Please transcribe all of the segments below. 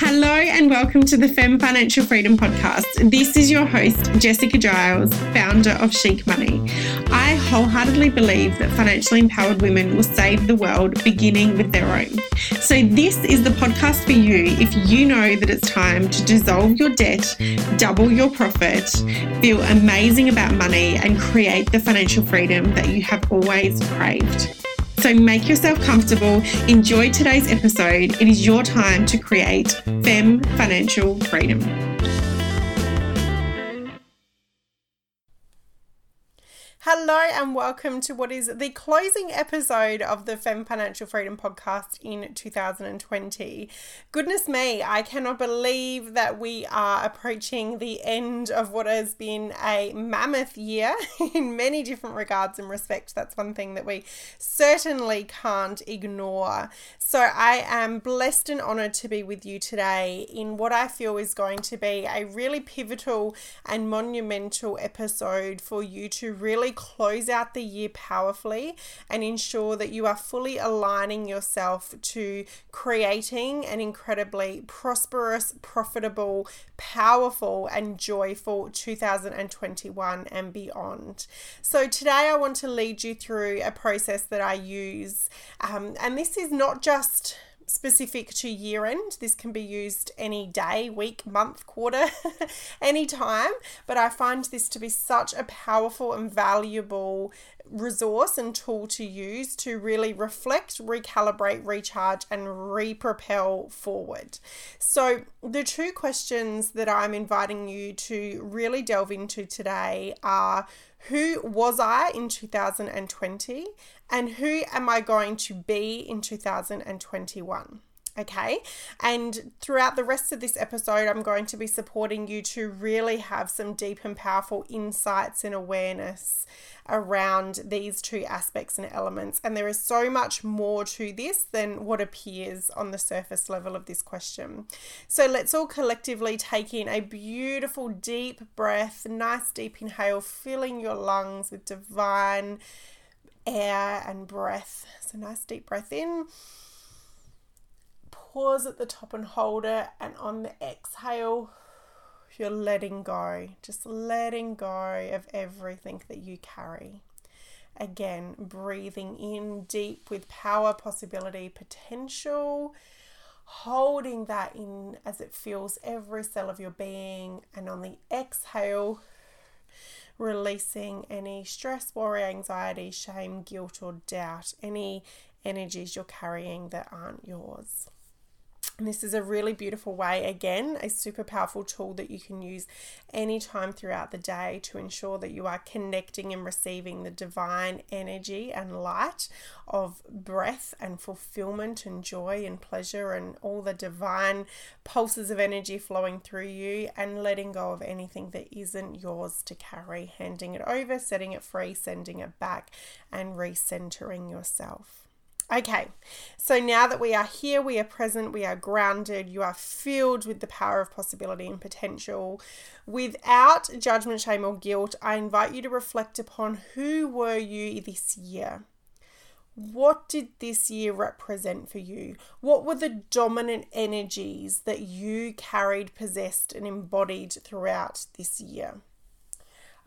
Hello and welcome to the Fem Financial Freedom Podcast. This is your host, Jessica Giles, founder of Chic Money. I wholeheartedly believe that financially empowered women will save the world beginning with their own. So, this is the podcast for you if you know that it's time to dissolve your debt, double your profit, feel amazing about money, and create the financial freedom that you have always craved. So make yourself comfortable, enjoy today's episode. It is your time to create FEM financial freedom. Hello and welcome to what is the closing episode of the Fem Financial Freedom podcast in 2020. Goodness me, I cannot believe that we are approaching the end of what has been a mammoth year in many different regards and respects. That's one thing that we certainly can't ignore. So I am blessed and honored to be with you today in what I feel is going to be a really pivotal and monumental episode for you to really close out the year powerfully and ensure that you are fully aligning yourself to creating an incredibly prosperous, profitable, powerful, and joyful 2021 and beyond. So, today I want to lead you through a process that I use, um, and this is not just specific to year end. This can be used any day, week, month, quarter, any time. But I find this to be such a powerful and valuable resource and tool to use to really reflect, recalibrate, recharge, and re-propel forward. So, the two questions that I'm inviting you to really delve into today are who was I in 2020 and who am I going to be in 2021? Okay. And throughout the rest of this episode, I'm going to be supporting you to really have some deep and powerful insights and awareness around these two aspects and elements. And there is so much more to this than what appears on the surface level of this question. So let's all collectively take in a beautiful deep breath, nice deep inhale, filling your lungs with divine air and breath. So nice deep breath in pause at the top and hold it. And on the exhale, you're letting go, just letting go of everything that you carry. Again, breathing in deep with power, possibility, potential, holding that in as it fills every cell of your being. And on the exhale, releasing any stress, worry, anxiety, shame, guilt, or doubt, any energies you're carrying that aren't yours. This is a really beautiful way, again, a super powerful tool that you can use anytime throughout the day to ensure that you are connecting and receiving the divine energy and light of breath and fulfillment and joy and pleasure and all the divine pulses of energy flowing through you and letting go of anything that isn't yours to carry, handing it over, setting it free, sending it back, and recentering yourself. Okay, so now that we are here, we are present, we are grounded, you are filled with the power of possibility and potential. Without judgment, shame, or guilt, I invite you to reflect upon who were you this year? What did this year represent for you? What were the dominant energies that you carried, possessed, and embodied throughout this year?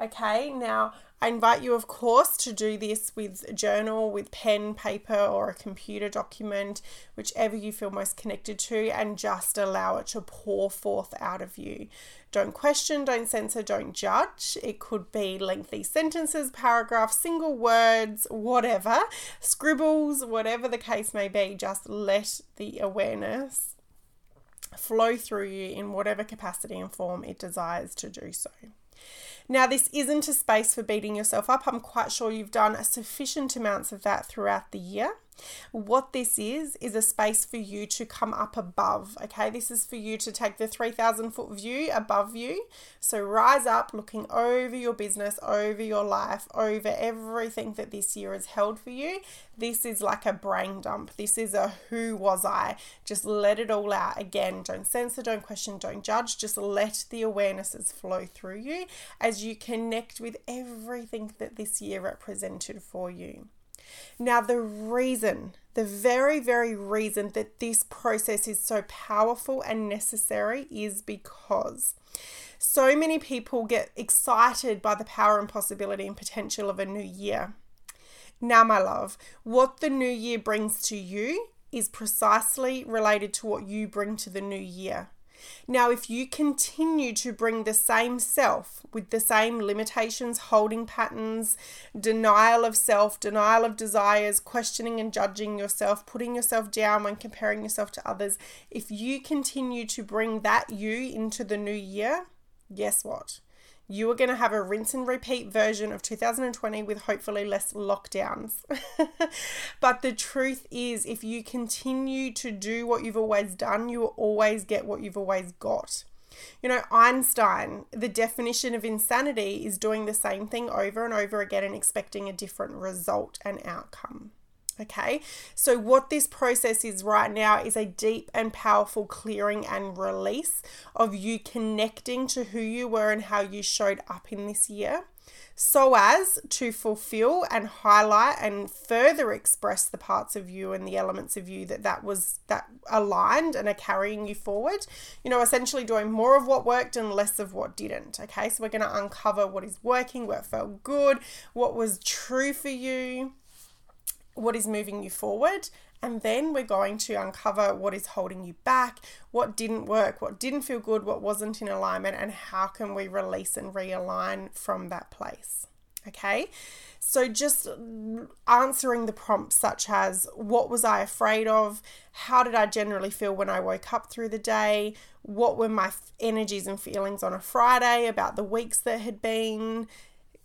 Okay, now I invite you, of course, to do this with a journal, with pen, paper, or a computer document, whichever you feel most connected to, and just allow it to pour forth out of you. Don't question, don't censor, don't judge. It could be lengthy sentences, paragraphs, single words, whatever, scribbles, whatever the case may be. Just let the awareness flow through you in whatever capacity and form it desires to do so. Now, this isn't a space for beating yourself up. I'm quite sure you've done a sufficient amounts of that throughout the year. What this is, is a space for you to come up above. Okay, this is for you to take the 3,000 foot view above you. So rise up, looking over your business, over your life, over everything that this year has held for you. This is like a brain dump. This is a who was I? Just let it all out. Again, don't censor, don't question, don't judge. Just let the awarenesses flow through you as you connect with everything that this year represented for you. Now, the reason The very, very reason that this process is so powerful and necessary is because so many people get excited by the power and possibility and potential of a new year. Now, my love, what the new year brings to you is precisely related to what you bring to the new year. Now, if you continue to bring the same self with the same limitations, holding patterns, denial of self, denial of desires, questioning and judging yourself, putting yourself down when comparing yourself to others, if you continue to bring that you into the new year, guess what? You are going to have a rinse and repeat version of 2020 with hopefully less lockdowns. but the truth is, if you continue to do what you've always done, you will always get what you've always got. You know, Einstein, the definition of insanity is doing the same thing over and over again and expecting a different result and outcome. Okay, so what this process is right now is a deep and powerful clearing and release of you connecting to who you were and how you showed up in this year, so as to fulfill and highlight and further express the parts of you and the elements of you that that was that aligned and are carrying you forward. You know, essentially doing more of what worked and less of what didn't. Okay, so we're going to uncover what is working, what felt good, what was true for you what is moving you forward. And then we're going to uncover what is holding you back, what didn't work, what didn't feel good, what wasn't in alignment, and how can we release and realign from that place. Okay, so just answering the prompts such as what was I afraid of? How did I generally feel when I woke up through the day? What were my energies and feelings on a Friday about the weeks that had been?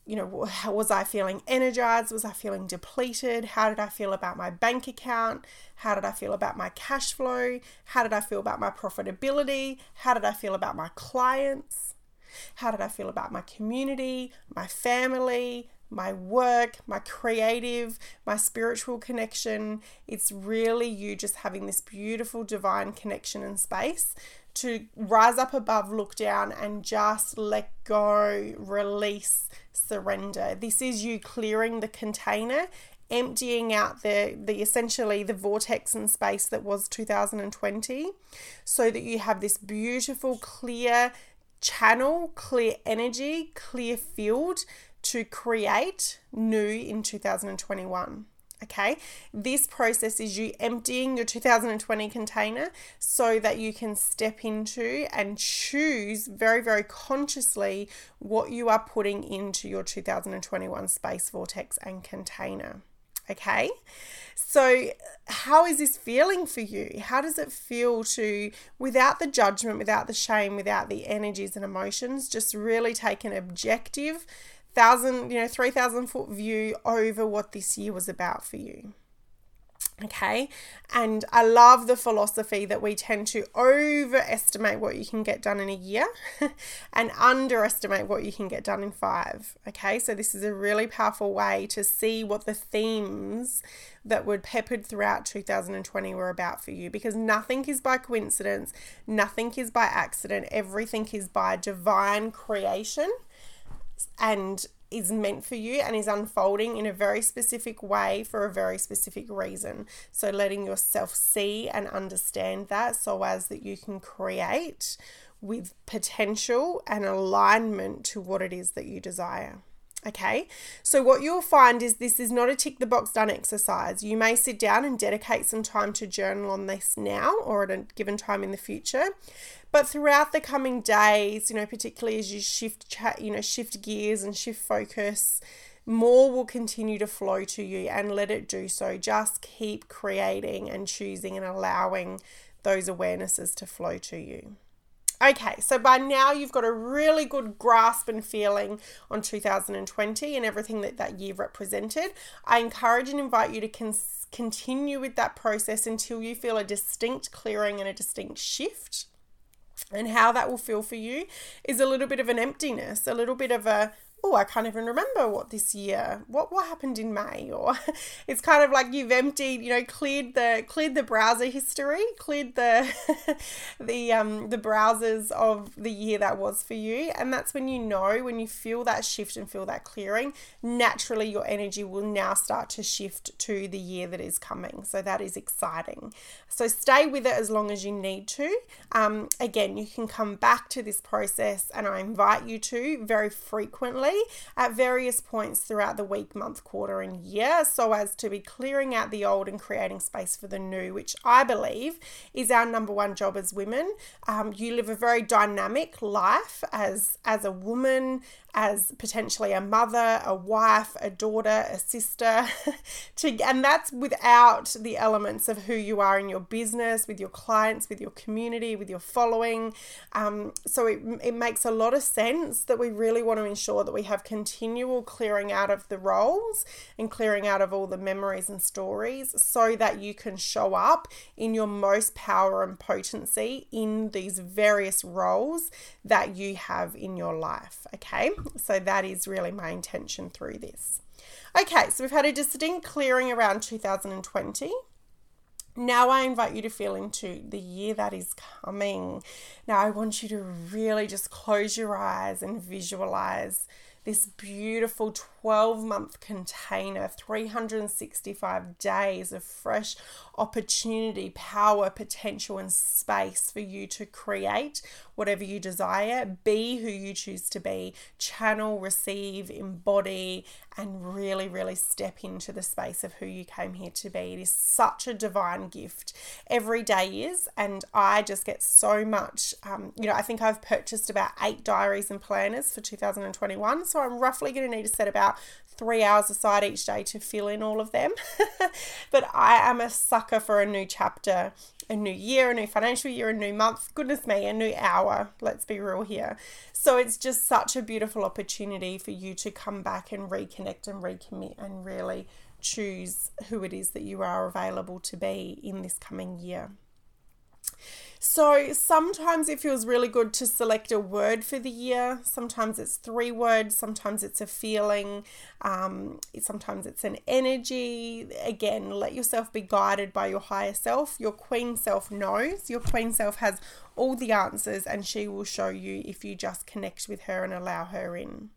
You know, was I feeling energized? Was I feeling depleted? How did I feel about my bank account? How did I feel about my cash flow? How did I feel about my profitability? How did I feel about my clients? How did I feel about my community, my family, my work, my creative, my spiritual connection? It's really you just having this beautiful divine connection and space to rise up above, look down, and just let go, release, surrender. This is you clearing the container, emptying out the, the essentially the vortex and space that was 2020, so that you have this beautiful, clear channel, clear energy, clear field to create new in 2021. Okay, this process is you emptying your 2020 container so that you can step into and choose very, very consciously what you are putting into your 2021 space vortex and container. Okay, so how is this feeling for you? How does it feel to, without the judgment, without the shame, without the energies and emotions, just really take an objective thousand, you know, 3,000 foot view over what this year was about for you. Okay, and I love the philosophy that we tend to overestimate what you can get done in a year and underestimate what you can get done in five. Okay, so this is a really powerful way to see what the themes that were peppered throughout 2020 were about for you because nothing is by coincidence, nothing is by accident, everything is by divine creation and is meant for you and is unfolding in a very specific way for a very specific reason. So, letting yourself see and understand that so as that you can create with potential and alignment to what it is that you desire. Okay, so what you'll find is this is not a tick the box done exercise. You may sit down and dedicate some time to journal on this now or at a given time in the future. But throughout the coming days, you know, particularly as you shift, chat, you know, shift gears and shift focus, more will continue to flow to you and let it do so. Just keep creating and choosing and allowing those awarenesses to flow to you. Okay, so by now you've got a really good grasp and feeling on 2020 and everything that that year represented. I encourage and invite you to cons- continue with that process until you feel a distinct clearing and a distinct shift. And how that will feel for you is a little bit of an emptiness, a little bit of a, oh, I can't even remember what this year, what what happened in May, or it's kind of like you've emptied, you know, cleared the cleared the browser history, cleared the the um the browsers of the year that was for you, and that's when you know when you feel that shift and feel that clearing, naturally your energy will now start to shift to the year that is coming. So that is exciting. So stay with it as long as you need to. Um, again, you can come back to this process, and I invite you to very frequently at various points throughout the week, month, quarter, and year, so as to be clearing out the old and creating space for the new, which I believe is our number one job as women. Um, you live a very dynamic life as as a woman, as potentially a mother, a wife, a daughter, a sister, to, and that's without the elements of who you are in your business, with your clients, with your community, with your following. Um, so it, it makes a lot of sense that we really want to ensure that we have continual clearing out of the roles and clearing out of all the memories and stories so that you can show up in your most power and potency in these various roles that you have in your life. Okay. So that is really my intention through this. Okay, so we've had a distinct clearing around 2020. Now I invite you to feel into the year that is coming. Now I want you to really just close your eyes and visualize this beautiful 12 month container, 365 days of fresh opportunity, power, potential, and space for you to create whatever you desire, be who you choose to be, channel, receive, embody, and really, really step into the space of who you came here to be. It is such a divine gift. Every day is, and I just get so much. Um, you know, I think I've purchased about eight diaries and planners for 2021, so I'm roughly going to need to set three hours aside each day to fill in all of them. but I am a sucker for a new chapter, a new year, a new financial year, a new month. Goodness me, a new hour. Let's be real here. So it's just such a beautiful opportunity for you to come back and reconnect and recommit and really choose who it is that you are available to be in this coming year. So sometimes it feels really good to select a word for the year. Sometimes it's three words, sometimes it's a feeling, um, sometimes it's an energy. Again, let yourself be guided by your higher self. Your queen self knows, your queen self has all the answers, and she will show you if you just connect with her and allow her in.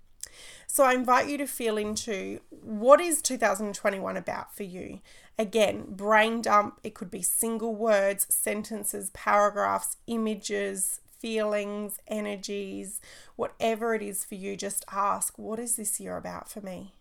So I invite you to feel into what is 2021 about for you. Again, brain dump, it could be single words, sentences, paragraphs, images, feelings, energies, whatever it is for you, just ask, what is this year about for me?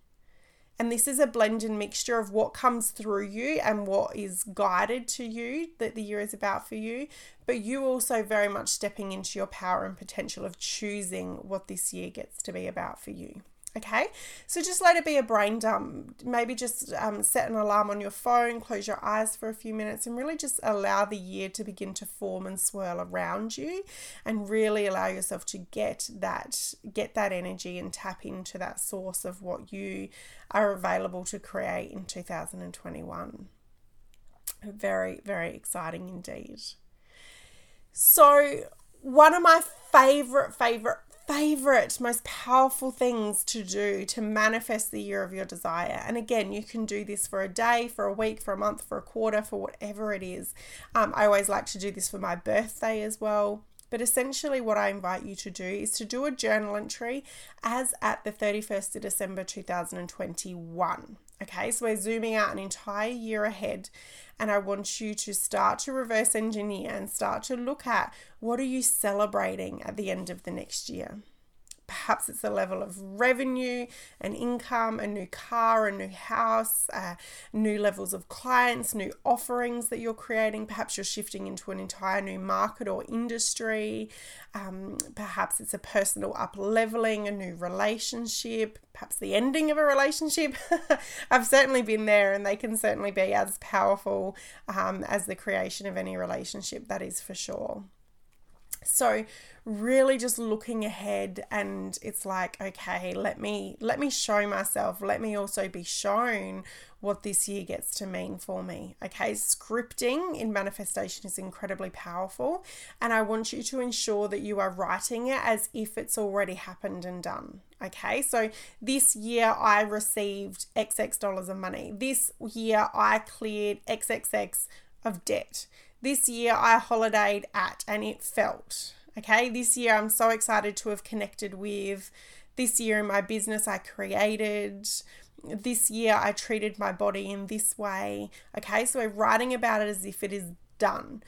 And this is a blend and mixture of what comes through you and what is guided to you that the year is about for you. But you also very much stepping into your power and potential of choosing what this year gets to be about for you. Okay, so just let it be a brain dump. Maybe just um, set an alarm on your phone, close your eyes for a few minutes, and really just allow the year to begin to form and swirl around you, and really allow yourself to get that get that energy and tap into that source of what you are available to create in 2021. Very, very exciting indeed. So, one of my favorite, favorite, favorite, most powerful things to do to manifest the year of your desire. And again, you can do this for a day, for a week, for a month, for a quarter, for whatever it is. Um, I always like to do this for my birthday as well. But essentially, what I invite you to do is to do a journal entry as at the 31st of December 2021. Okay, so we're zooming out an entire year ahead, and I want you to start to reverse engineer and start to look at what are you celebrating at the end of the next year. Perhaps it's a level of revenue and income, a new car, a new house, uh, new levels of clients, new offerings that you're creating. Perhaps you're shifting into an entire new market or industry. Um, perhaps it's a personal up leveling, a new relationship, perhaps the ending of a relationship. I've certainly been there, and they can certainly be as powerful um, as the creation of any relationship, that is for sure. So really just looking ahead and it's like okay let me let me show myself. Let me also be shown what this year gets to mean for me. Okay scripting in manifestation is incredibly powerful and i want you to ensure that you are writing it as if it's already happened and done. Okay so this year i received xx dollars of money. This year i cleared xxx of debt this year i holidayed at and it felt Okay, this year I'm so excited to have connected with. This year in my business, I created. This year, I treated my body in this way. Okay, so we're writing about it as if it is done.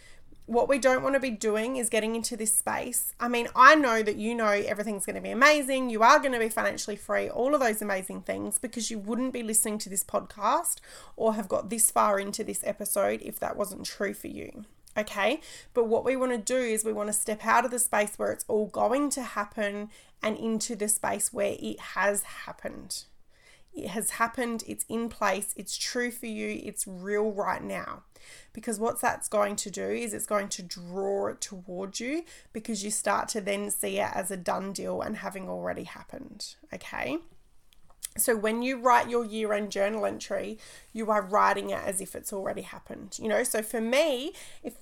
What we don't want to be doing is getting into this space. I mean, I know that you know everything's going to be amazing. You are going to be financially free, all of those amazing things, because you wouldn't be listening to this podcast or have got this far into this episode if that wasn't true for you. Okay, but what we want to do is we want to step out of the space where it's all going to happen and into the space where it has happened. It has happened, it's in place, it's true for you, it's real right now. Because what that's going to do is it's going to draw it towards you because you start to then see it as a done deal and having already happened. Okay. So when you write your year end journal entry, you are writing it as if it's already happened. You know, so for me, if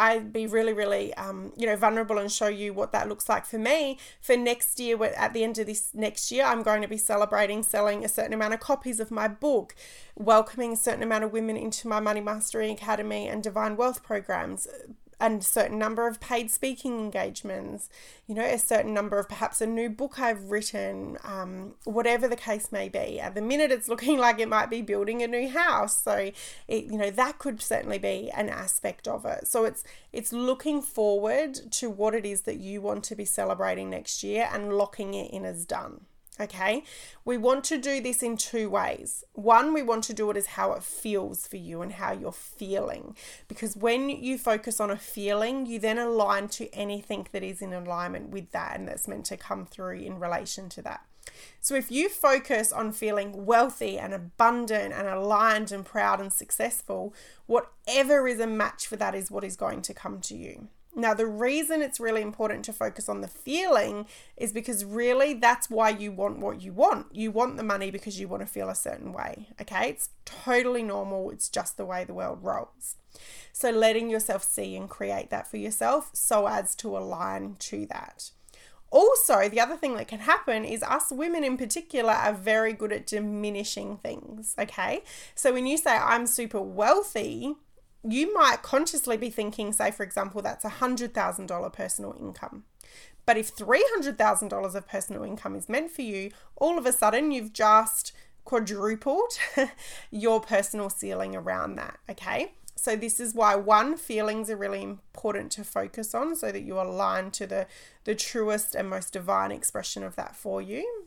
I'd be really, really, um, you know, vulnerable and show you what that looks like for me. For next year, at the end of this next year, I'm going to be celebrating selling a certain amount of copies of my book, welcoming a certain amount of women into my Money Mastery Academy and Divine Wealth programs, a certain number of paid speaking engagements, you know, a certain number of perhaps a new book I've written, um, whatever the case may be. At the minute, it's looking like it might be building a new house, so it, you know that could certainly be an aspect of it. So it's it's looking forward to what it is that you want to be celebrating next year and locking it in as done. Okay, we want to do this in two ways. One, we want to do it as how it feels for you and how you're feeling. Because when you focus on a feeling, you then align to anything that is in alignment with that and that's meant to come through in relation to that. So, if you focus on feeling wealthy and abundant and aligned and proud and successful, whatever is a match for that is what is going to come to you. Now, the reason it's really important to focus on the feeling is because really that's why you want what you want. You want the money because you want to feel a certain way. Okay, it's totally normal, it's just the way the world rolls. So, letting yourself see and create that for yourself so as to align to that. Also, the other thing that can happen is us women in particular are very good at diminishing things. Okay, so when you say, I'm super wealthy, you might consciously be thinking, say, for example, that's a $100,000 personal income. But if $300,000 of personal income is meant for you, all of a sudden you've just quadrupled your personal ceiling around that, okay? So this is why one feelings are really important to focus on so that you align to the the truest and most divine expression of that for you.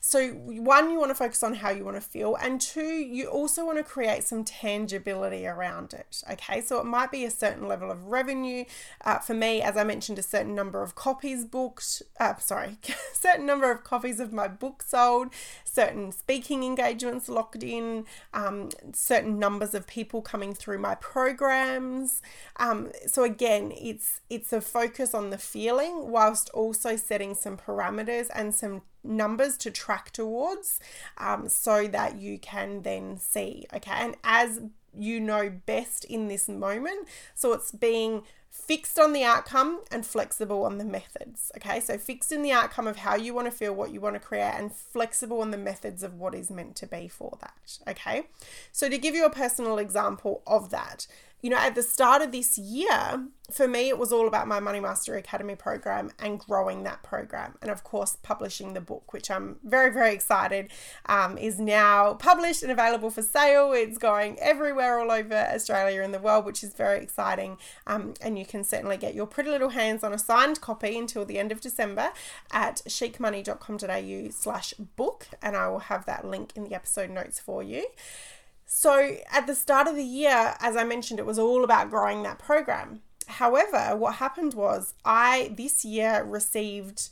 So, one, you want to focus on how you want to feel, and two, you also want to create some tangibility around it. Okay, so it might be a certain level of revenue. Uh, for me, as I mentioned, a certain number of copies booked, uh, sorry, certain number of copies of my book sold, certain speaking engagements locked in, um, certain numbers of people coming through my programs. Um, so again, it's it's a focus on the feeling whilst also setting some parameters and some numbers to track towards um, so that you can then see okay and as you know best in this moment so it's being fixed on the outcome and flexible on the methods. Okay, so fixed in the outcome of how you want to feel, what you want to create, and flexible on the methods of what is meant to be for that. Okay, so to give you a personal example of that, you know, at the start of this year, for me, it was all about my Money Mastery Academy program and growing that program. And of course, publishing the book, which I'm very, very excited, um, is now published and available for sale. It's going everywhere all over Australia and the world, which is very exciting. Um, and you can certainly get your pretty little hands on a signed copy until the end of December at chicmoney.com.au slash book. And I will have that link in the episode notes for you. So at the start of the year, as I mentioned, it was all about growing that program. However, what happened was I this year received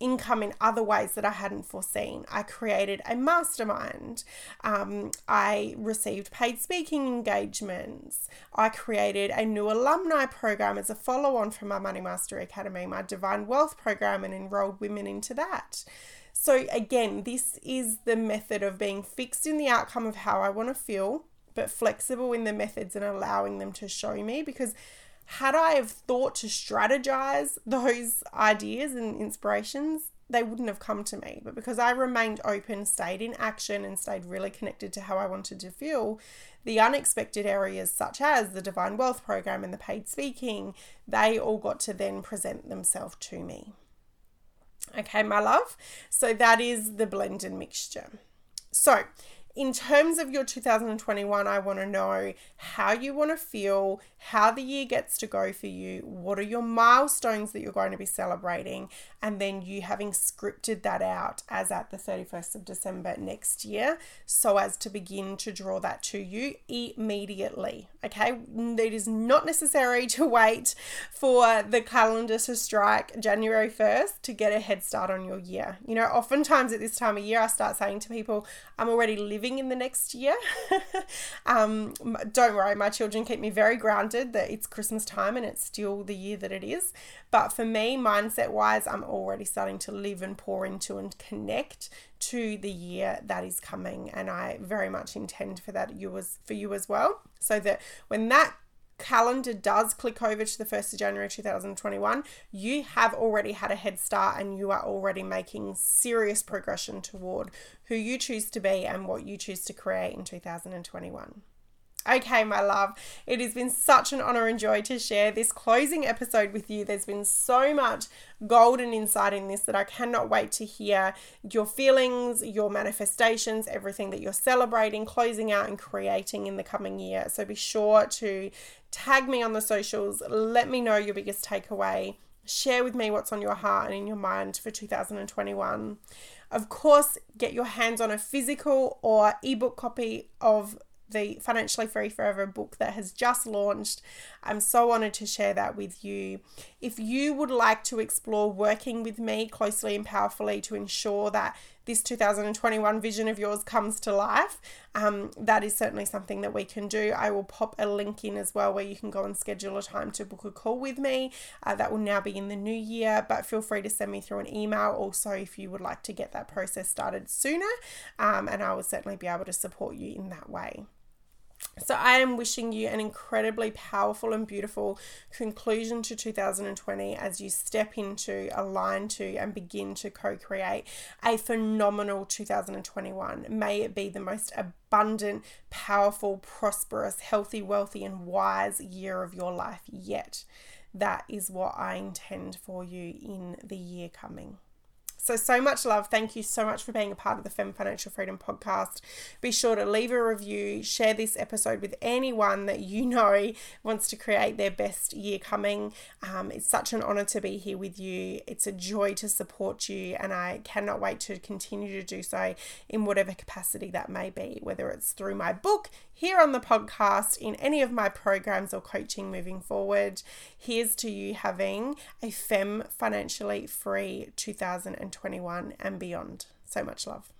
income in other ways that I hadn't foreseen. I created a mastermind. Um, I received paid speaking engagements. I created a new alumni program as a follow on from my Money Mastery Academy, my Divine Wealth program, and enrolled women into that. So, again, this is the method of being fixed in the outcome of how I want to feel, but flexible in the methods and allowing them to show me because had I have thought to strategize those ideas and inspirations, they wouldn't have come to me. But because I remained open, stayed in action, and stayed really connected to how I wanted to feel, the unexpected areas, such as the Divine Wealth Program and the paid speaking, they all got to then present themselves to me. Okay, my love. So that is the blend and mixture. So, in terms of your 2021, I want to know how you want to feel, how the year gets to go for you, what are your milestones that you're going to be celebrating, and then you having scripted that out as at the 31st of December next year so as to begin to draw that to you immediately. Okay, it is not necessary to wait for the calendar to strike January 1st to get a head start on your year. You know, oftentimes at this time of year, I start saying to people, I'm already living in the next year. um, don't worry, my children keep me very grounded that it's Christmas time and it's still the year that it is. But for me, mindset wise, I'm already starting to live and pour into and connect to the year that is coming. And I very much intend for that you as for you as well. So that when that calendar does click over to the 1st of January 2021, you have already had a head start and you are already making serious progression toward who you choose to be and what you choose to create in 2021. Okay, my love, it has been such an honor and joy to share this closing episode with you. There's been so much golden insight in this that I cannot wait to hear your feelings, your manifestations, everything that you're celebrating, closing out, and creating in the coming year. So be sure to tag me on the socials. Let me know your biggest takeaway. Share with me what's on your heart and in your mind for 2021. Of course, get your hands on a physical or ebook copy of the Financially Free Forever book that has just launched. I'm so honored to share that with you. If you would like to explore working with me closely and powerfully to ensure that this 2021 vision of yours comes to life, um, that is certainly something that we can do. I will pop a link in as well where you can go and schedule a time to book a call with me. Uh, that will now be in the new year, but feel free to send me through an email also if you would like to get that process started sooner, um, and I will certainly be able to support you in that way. So, I am wishing you an incredibly powerful and beautiful conclusion to 2020 as you step into, align to, and begin to co create a phenomenal 2021. May it be the most abundant, powerful, prosperous, healthy, wealthy, and wise year of your life yet. That is what I intend for you in the year coming. So, so much love. Thank you so much for being a part of the Fem Financial Freedom podcast. Be sure to leave a review, share this episode with anyone that you know wants to create their best year coming. Um, it's such an honor to be here with you. It's a joy to support you, and I cannot wait to continue to do so in whatever capacity that may be, whether it's through my book, here on the podcast, in any of my programs or coaching moving forward. Here's to you having a Fem Financially Free 2020. 2021 and beyond. So much love.